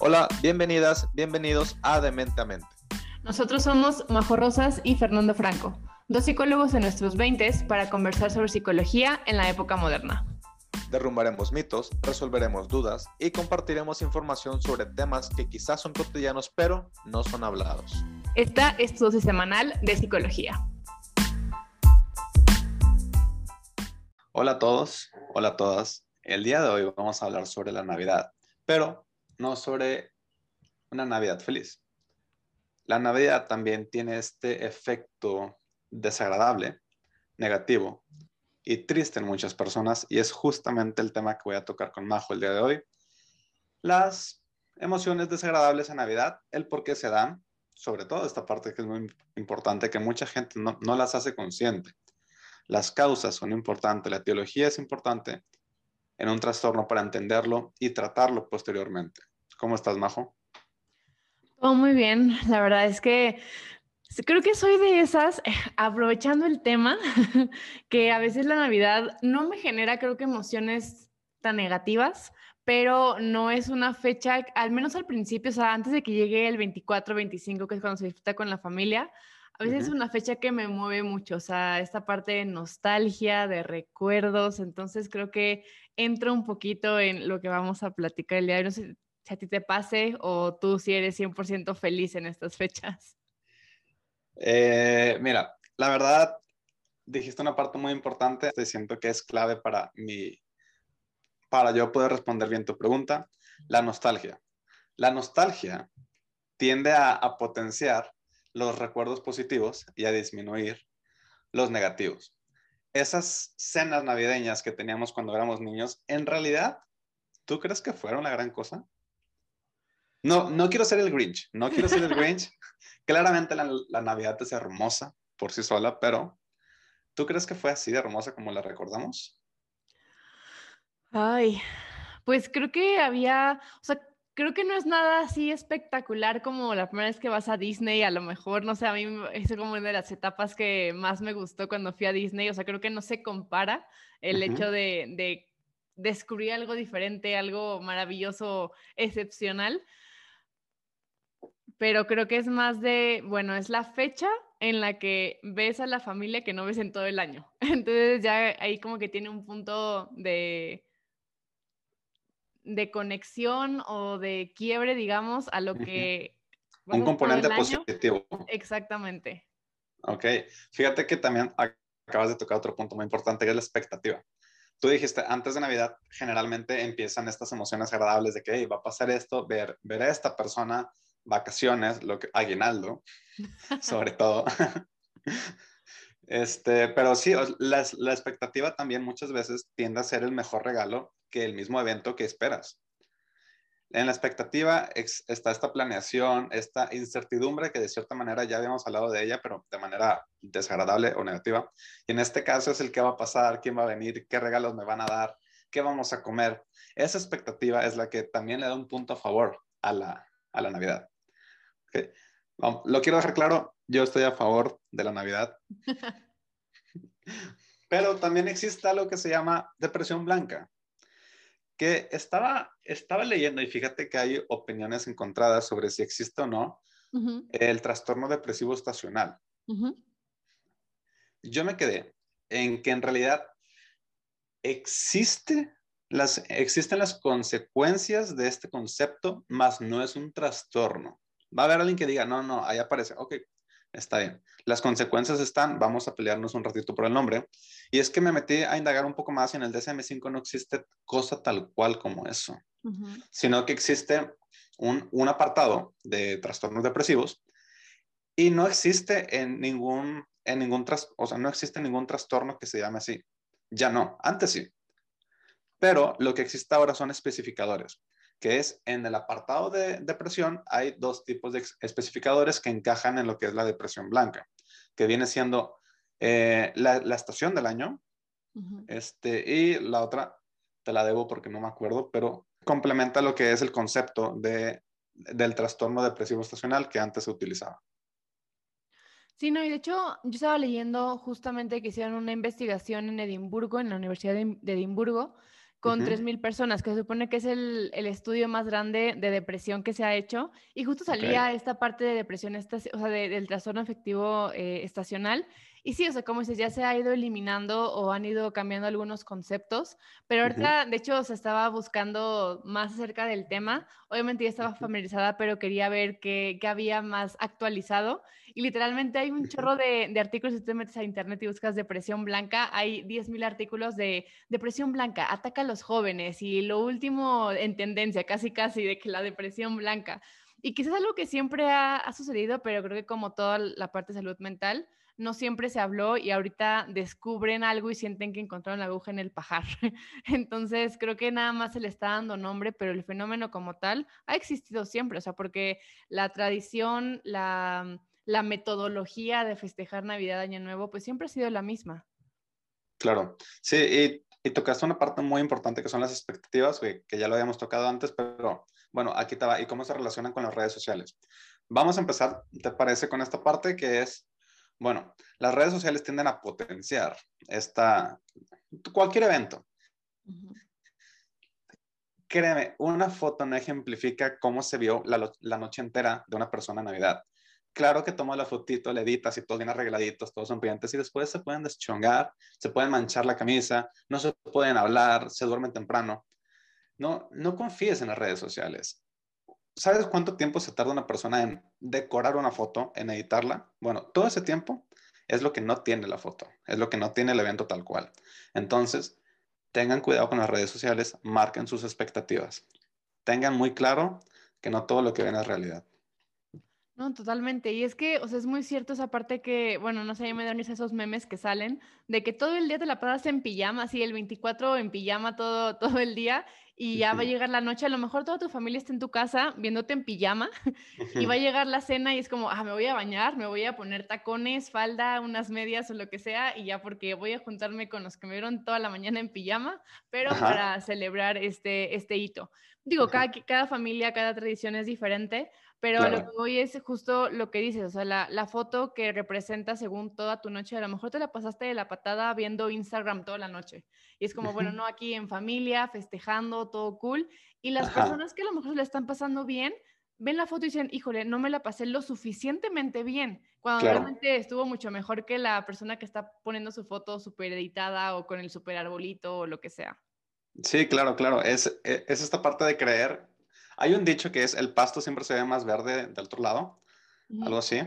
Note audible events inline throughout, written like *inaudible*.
Hola, bienvenidas, bienvenidos a Demente a Mente. Nosotros somos Majo Rosas y Fernando Franco, dos psicólogos en nuestros 20 para conversar sobre psicología en la época moderna. Derrumbaremos mitos, resolveremos dudas y compartiremos información sobre temas que quizás son cotidianos pero no son hablados. Esta es tu dosis semanal de psicología. Hola a todos, hola a todas. El día de hoy vamos a hablar sobre la Navidad, pero no sobre una Navidad feliz. La Navidad también tiene este efecto desagradable, negativo y triste en muchas personas y es justamente el tema que voy a tocar con Majo el día de hoy. Las emociones desagradables en Navidad, el por qué se dan, sobre todo esta parte que es muy importante, que mucha gente no, no las hace consciente. Las causas son importantes, la teología es importante en un trastorno para entenderlo y tratarlo posteriormente. ¿Cómo estás, Majo? Todo muy bien. La verdad es que creo que soy de esas, eh, aprovechando el tema, *laughs* que a veces la Navidad no me genera, creo que emociones tan negativas, pero no es una fecha, al menos al principio, o sea, antes de que llegue el 24, 25, que es cuando se disfruta con la familia, a veces es una fecha que me mueve mucho, o sea, esta parte de nostalgia, de recuerdos, entonces creo que entro un poquito en lo que vamos a platicar el día de hoy. No sé si a ti te pase o tú si eres 100% feliz en estas fechas. Eh, mira, la verdad, dijiste una parte muy importante, siento que es clave para mi, para yo poder responder bien tu pregunta, la nostalgia. La nostalgia tiende a, a potenciar los recuerdos positivos y a disminuir los negativos. Esas cenas navideñas que teníamos cuando éramos niños, en realidad, ¿tú crees que fueron la gran cosa? No, no quiero ser el Grinch, no quiero ser el Grinch. *laughs* Claramente la, la Navidad es hermosa por sí sola, pero ¿tú crees que fue así de hermosa como la recordamos? Ay, pues creo que había, o sea, creo que no es nada así espectacular como la primera vez que vas a Disney, a lo mejor, no sé, a mí es como una de las etapas que más me gustó cuando fui a Disney, o sea, creo que no se compara el hecho de, de, descubrir algo diferente, algo maravilloso, excepcional, pero creo que es más de, bueno, es la fecha en la que ves a la familia que no ves en todo el año, *laughs* entonces ya ahí como que tiene un punto de de conexión o de quiebre, digamos, a lo que... Un componente positivo. Exactamente. Ok, fíjate que también acabas de tocar otro punto muy importante, que es la expectativa. Tú dijiste, antes de Navidad generalmente empiezan estas emociones agradables de que va a pasar esto, ver, ver a esta persona, vacaciones, lo que, aguinaldo, *laughs* sobre todo. *laughs* Este, pero sí, la, la, expectativa también muchas veces tiende a ser el mejor regalo que el mismo evento que esperas. En la expectativa está esta planeación, esta incertidumbre que de cierta manera ya habíamos hablado de ella, pero de manera desagradable o negativa. Y en este caso es el qué va a pasar, quién va a venir, qué regalos me van a dar, qué vamos a comer. Esa expectativa es la que también le da un punto a favor a la, a la Navidad. Okay. Lo quiero dejar claro, yo estoy a favor de la Navidad. *laughs* Pero también existe algo que se llama depresión blanca que estaba, estaba leyendo y fíjate que hay opiniones encontradas sobre si existe o no el trastorno depresivo estacional. Yo me quedé en que en realidad existe las, existen las consecuencias de este concepto, más no es un trastorno. Va a haber alguien que diga, no, no, ahí aparece, ok, está bien. Las consecuencias están, vamos a pelearnos un ratito por el nombre. Y es que me metí a indagar un poco más y en el DSM-5 no existe cosa tal cual como eso, sino que existe un, un, apartado de trastornos depresivos y no existe en ningún, en ningún, o sea, no existe ningún trastorno que se llame así. Ya no, antes sí. Pero lo que existe ahora son especificadores que es en el apartado de depresión hay dos tipos de especificadores que encajan en lo que es la depresión blanca, que viene siendo eh, la, estación del año, este, y la otra te la debo porque no me acuerdo, pero complementa lo que es el concepto de, del trastorno depresivo estacional que antes se utilizaba. Sí, no, y de hecho yo estaba leyendo justamente que hicieron una investigación en Edimburgo, en la Universidad de, de Edimburgo, con 3.000 personas, que se supone que es el, estudio más grande de depresión que se ha hecho. Y justo salía esta parte de depresión, o sea, del trastorno afectivo eh, estacional. Y sí, o sea, como dices, ya se ha ido eliminando o han ido cambiando algunos conceptos, pero ahorita, de hecho, se estaba buscando más acerca del tema. Obviamente ya estaba familiarizada, pero quería ver qué, qué había más actualizado. Y literalmente hay un chorro de, de, artículos, si te metes a internet y buscas depresión blanca, hay 10.000 artículos de depresión blanca, ataca a los jóvenes y lo último en tendencia, casi casi, de que la depresión blanca. Y quizás algo que siempre ha, ha sucedido, pero creo que como toda la parte de salud mental, no siempre se habló y ahorita descubren algo y sienten que encontraron la aguja en el pajar. *laughs* Entonces, creo que nada más se le está dando nombre, pero el fenómeno como tal ha existido siempre, o sea, porque la tradición, la, metodología de festejar Navidad, Año Nuevo, pues siempre ha sido la misma. Claro, sí, y, y tocaste una parte muy importante que son las expectativas, que, que ya lo habíamos tocado antes, pero bueno, aquí estaba, y cómo se relacionan con las redes sociales. Vamos a empezar, ¿te parece, con esta parte que es bueno, las redes sociales tienden a potenciar esta, cualquier evento. Créeme, una foto no ejemplifica cómo se vio la, noche entera de una persona en Navidad. Claro que tomas la fotito, le editas y todos bien arregladitos, todos son brillantes y después se pueden deschongar, se pueden manchar la camisa, no se pueden hablar, se duermen temprano. No, no confíes en las redes sociales. ¿Sabes cuánto tiempo se tarda una persona en decorar una foto, en editarla? Bueno, todo ese tiempo es lo que no tiene la foto, es lo que no tiene el evento tal cual. Entonces, tengan cuidado con las redes sociales, marquen sus expectativas. Tengan muy claro que no todo lo que ven es realidad. No, totalmente. Y es que, o sea, es muy cierto esa parte que, bueno, no sé, me dan esos memes que salen de que todo el día te la pasas en pijama, así el 24 en pijama todo, *laughs* todo el día y ya va a llegar la noche, a lo mejor toda tu familia está en tu casa viéndote en pijama *laughs* y va a llegar la cena y es como, ah, me voy a bañar, me voy a poner tacones, falda, unas medias o lo que sea y ya porque voy a juntarme con los que me vieron toda la mañana en pijama, pero para celebrar este, este hito. Digo, cada, cada familia, cada tradición es diferente, pero lo que voy es justo lo que dices, o sea, la, la, foto que representa según toda tu noche, a lo mejor te la pasaste de la patada viendo Instagram toda la noche. Y es como, bueno, no aquí en familia, festejando, todo cool. Y las personas que a lo mejor le están pasando bien, ven la foto y dicen, híjole, no me la pasé lo suficientemente bien, cuando realmente estuvo mucho mejor que la persona que está poniendo su foto súper editada o con el súper arbolito o lo que sea. Sí, claro, claro. Es, e, es esta parte de creer hay un dicho que es el pasto siempre se ve más verde del otro lado, algo así.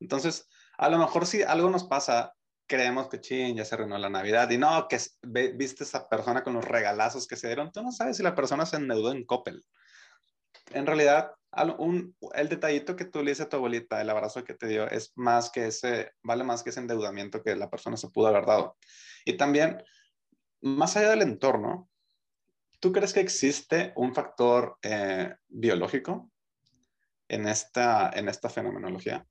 Entonces, a lo mejor si algo nos pasa, creemos que ching, ya se arruinó la Navidad y no, que viste esa persona con los regalazos que se dieron, tú no sabes si la persona se endeudó en Coppel. En realidad, un, el detallito que tú le dices a tu abuelita, el abrazo que te dio, es más que ese, vale más que ese endeudamiento que la persona se pudo haber dado. Y también, más allá del entorno, ¿Tú crees que existe un factor eh, biológico en esta, en esta fenomenología?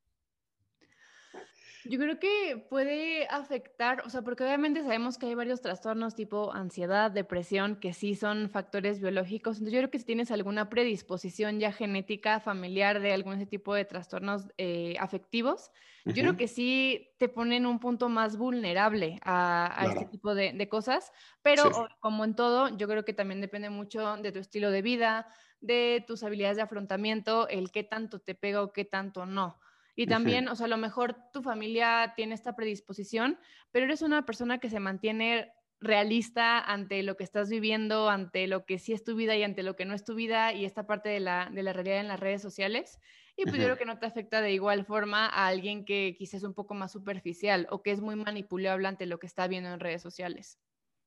Yo creo que puede afectar, o sea, porque obviamente sabemos que hay varios trastornos tipo ansiedad, depresión, que sí son factores biológicos. Entonces, yo creo que si tienes alguna predisposición ya genética, familiar de algún ese tipo de trastornos eh, afectivos, yo creo que sí te ponen un punto más vulnerable a, este tipo de, cosas. Pero como en todo, yo creo que también depende mucho de tu estilo de vida, de tus habilidades de afrontamiento, el qué tanto te pega o qué tanto no. Y también, o sea, a lo mejor tu familia tiene esta predisposición, pero eres una persona que se mantiene realista ante lo que estás viviendo, ante lo que sí es tu vida y ante lo que no es tu vida y esta parte de la, de la realidad en las redes sociales. Y pues yo creo que no te afecta de igual forma a alguien que quizás es un poco más superficial o que es muy manipulable ante lo que está viendo en redes sociales.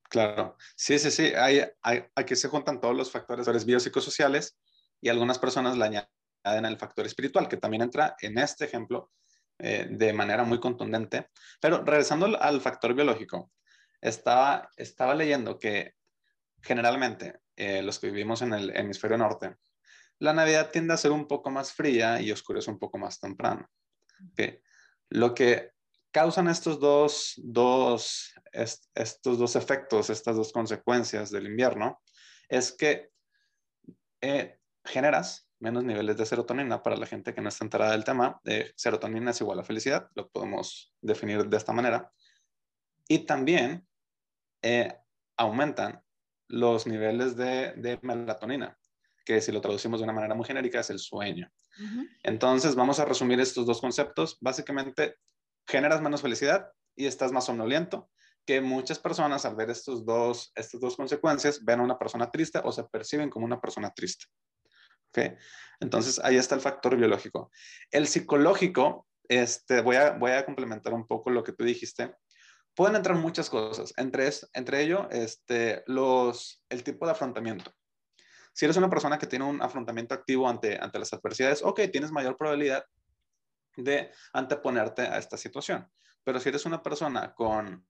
Claro, sí, sí, sí. Hay, hay, aquí se juntan todos los factores biopsicosociales y algunas personas la añaden en el factor espiritual, que también entra en este ejemplo eh, de manera muy contundente. Pero regresando al factor biológico, estaba, estaba leyendo que generalmente eh, los que vivimos en el hemisferio norte, la Navidad tiende a ser un poco más fría y oscurece un poco más temprano. Lo que causan estos dos, dos, estos dos efectos, estas dos consecuencias del invierno, es que eh, generas menos niveles de serotonina para la gente que no está enterada del tema. Eh, serotonina es igual a felicidad, lo podemos definir de esta manera. Y también eh, aumentan los niveles de, melatonina, que si lo traducimos de una manera muy genérica es el sueño. Entonces, vamos a resumir estos dos conceptos. Básicamente, generas menos felicidad y estás más somnoliento, que muchas personas al ver estos dos, estas dos consecuencias ven a una persona triste o se perciben como una persona triste. Entonces, ahí está el factor biológico. El psicológico, este, voy, a, voy a complementar un poco lo que tú dijiste pueden entrar muchas cosas, entre, entre ello este, los, el tipo de afrontamiento. Si eres una persona que tiene un afrontamiento activo ante, ante las adversidades, ok, tienes mayor probabilidad de anteponerte a esta situación. Pero si eres una persona con,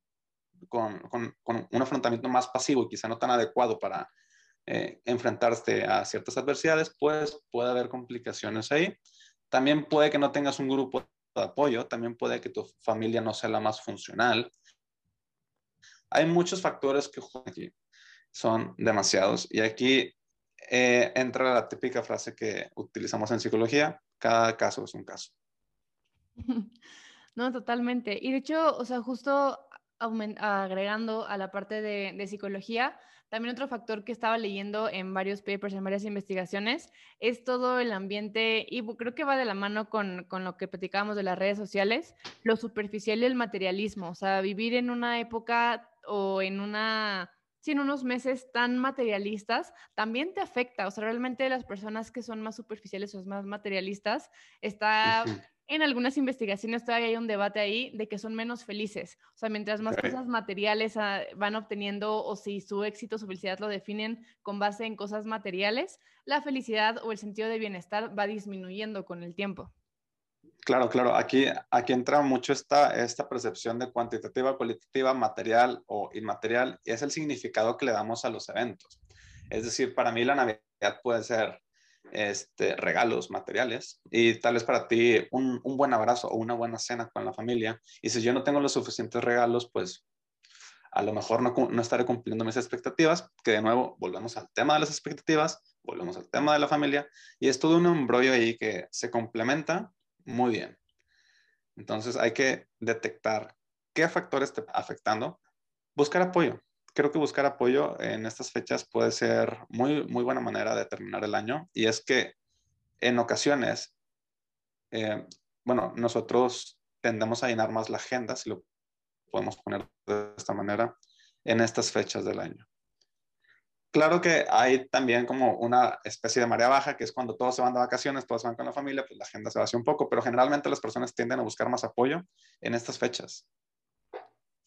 con, con, un afrontamiento más pasivo y quizá no tan adecuado para eh, enfrentarte a ciertas adversidades, pues puede haber complicaciones ahí. También puede que no tengas un grupo de apoyo, también puede que tu familia no sea la más funcional, hay muchos factores que aquí, son demasiados. Y aquí eh, entra la típica frase que utilizamos en psicología, cada caso es un caso. *laughs* No, totalmente. Y de hecho, o sea, justo agregando a la parte de, de, psicología, también otro factor que estaba leyendo en varios papers, en varias investigaciones, es todo el ambiente, y creo que va de la mano con, con lo que platicábamos de las redes sociales, lo superficial y el materialismo, o sea, vivir en una época o en una en unos meses tan materialistas, también te afecta. O sea, realmente las personas que son más superficiales o más materialistas, está en algunas investigaciones todavía hay un debate ahí de que son menos felices. O sea, mientras más cosas materiales ah, van obteniendo o si su éxito, su felicidad lo definen con base en cosas materiales, la felicidad o el sentido de bienestar va disminuyendo con el tiempo. Claro, claro. Aquí, aquí entra mucho esta, esta percepción de cuantitativa, cualitativa, material o inmaterial, y es el significado que le damos a los eventos. Es decir, para mí la Navidad puede ser este, regalos materiales y tal vez para ti un, un, buen abrazo o una buena cena con la familia. Y si yo no tengo los suficientes regalos, pues a lo mejor no, no estaré cumpliendo mis expectativas, que de nuevo volvemos al tema de las expectativas, volvemos al tema de la familia, y es todo un embrollo ahí que se complementa muy bien. Entonces hay que detectar qué factores te afectando, buscar apoyo. Creo que buscar apoyo en estas fechas puede ser muy, muy buena manera de terminar el año. Y es que en ocasiones, eh, bueno, nosotros tendemos a llenar más la agenda, si lo podemos poner de esta manera, en estas fechas del año. Claro que hay también como una especie de marea baja, que es cuando todos se van de vacaciones, todos van con la familia, pues la agenda se vacía un poco, pero generalmente las personas tienden a buscar más apoyo en estas fechas.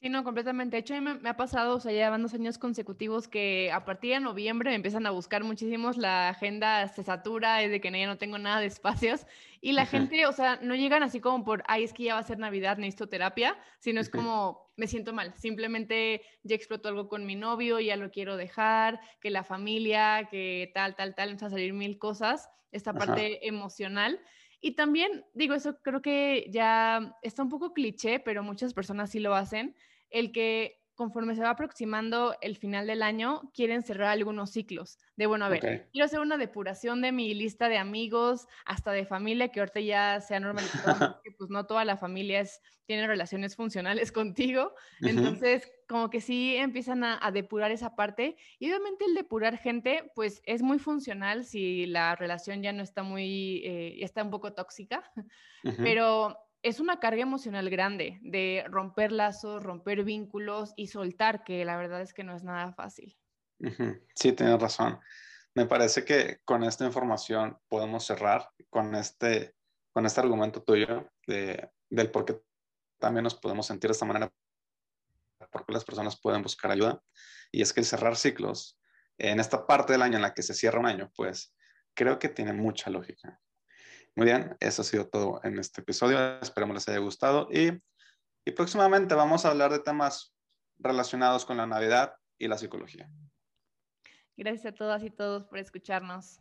Sí, no, completamente. De hecho, a mí me, ha pasado, o sea, ya van dos años consecutivos que a partir de noviembre me empiezan a buscar muchísimos, la agenda se satura, es de que ya no tengo nada de espacios y la gente, o sea, no llegan así como por, ay, es que ya va a ser Navidad, necesito terapia, sino es como, me siento mal, simplemente ya explotó algo con mi novio, ya lo quiero dejar, que la familia, que tal, tal, tal, empieza a salir mil cosas, esta parte emocional. Y también, digo, eso creo que ya está un poco cliché, pero muchas personas sí lo hacen, el que conforme se va aproximando el final del año, quieren cerrar algunos ciclos. De bueno, a ver, quiero hacer una depuración de mi lista de amigos, hasta de familia, que ahorita ya se ha normalizado, *laughs* que pues no toda la familia es, tiene relaciones funcionales *laughs* contigo. Entonces, como que sí empiezan a, depurar esa parte. Y obviamente el depurar gente, pues es muy funcional si la relación ya no está muy, eh, ya está un poco tóxica. Pero es una carga emocional grande de romper lazos, romper vínculos y soltar, que la verdad es que no es nada fácil. Sí, tienes razón. Me parece que con esta información podemos cerrar con este, con este argumento tuyo de, del por qué también nos podemos sentir de esta manera, por qué las personas pueden buscar ayuda. Y es que cerrar ciclos en esta parte del año en la que se cierra un año, pues creo que tiene mucha lógica. Muy bien, eso ha sido todo en este episodio. Esperemos les haya gustado y, y próximamente vamos a hablar de temas relacionados con la Navidad y la psicología. Gracias a todas y todos por escucharnos.